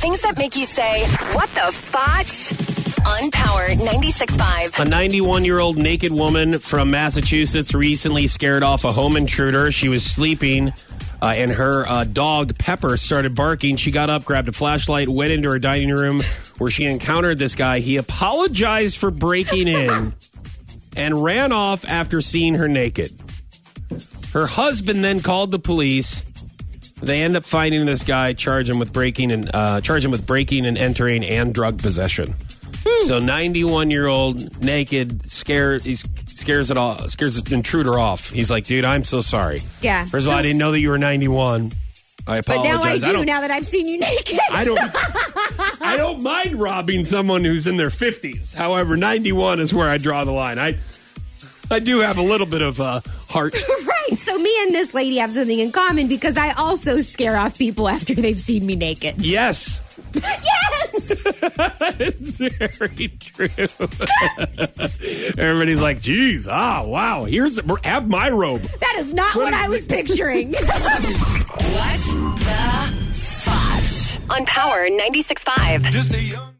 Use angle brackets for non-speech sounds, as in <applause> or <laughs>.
Things that make you say, what the fotch? On Power 96.5. A 91 year old naked woman from Massachusetts recently scared off a home intruder. She was sleeping. Uh, and her uh, dog Pepper started barking. She got up, grabbed a flashlight, went into her dining room where she encountered this guy. He apologized for breaking in <laughs> and ran off after seeing her naked. Her husband then called the police. They end up finding this guy, charge him with breaking and uh, charge him with breaking and entering and drug possession. So, 91 year old naked, scared. He scares it all, scares the intruder off. He's like, "Dude, I'm so sorry. Yeah. First of all, I didn't know that you were 91. I apologize. But now I do. don't- now that I've seen you naked. I don't. <laughs> I don't mind robbing someone who's in their fifties. However, ninety-one is where I draw the line. I, I do have a little bit of uh, heart. <laughs> right. So me and this lady have something in common because I also scare off people after they've seen me naked. Yes, <laughs> Yes. <laughs> it's very true. Everybody's like, "Geez, ah, wow. Here's have my robe." that is not what I was picturing. What the fotch? On Power 96.5. Just a young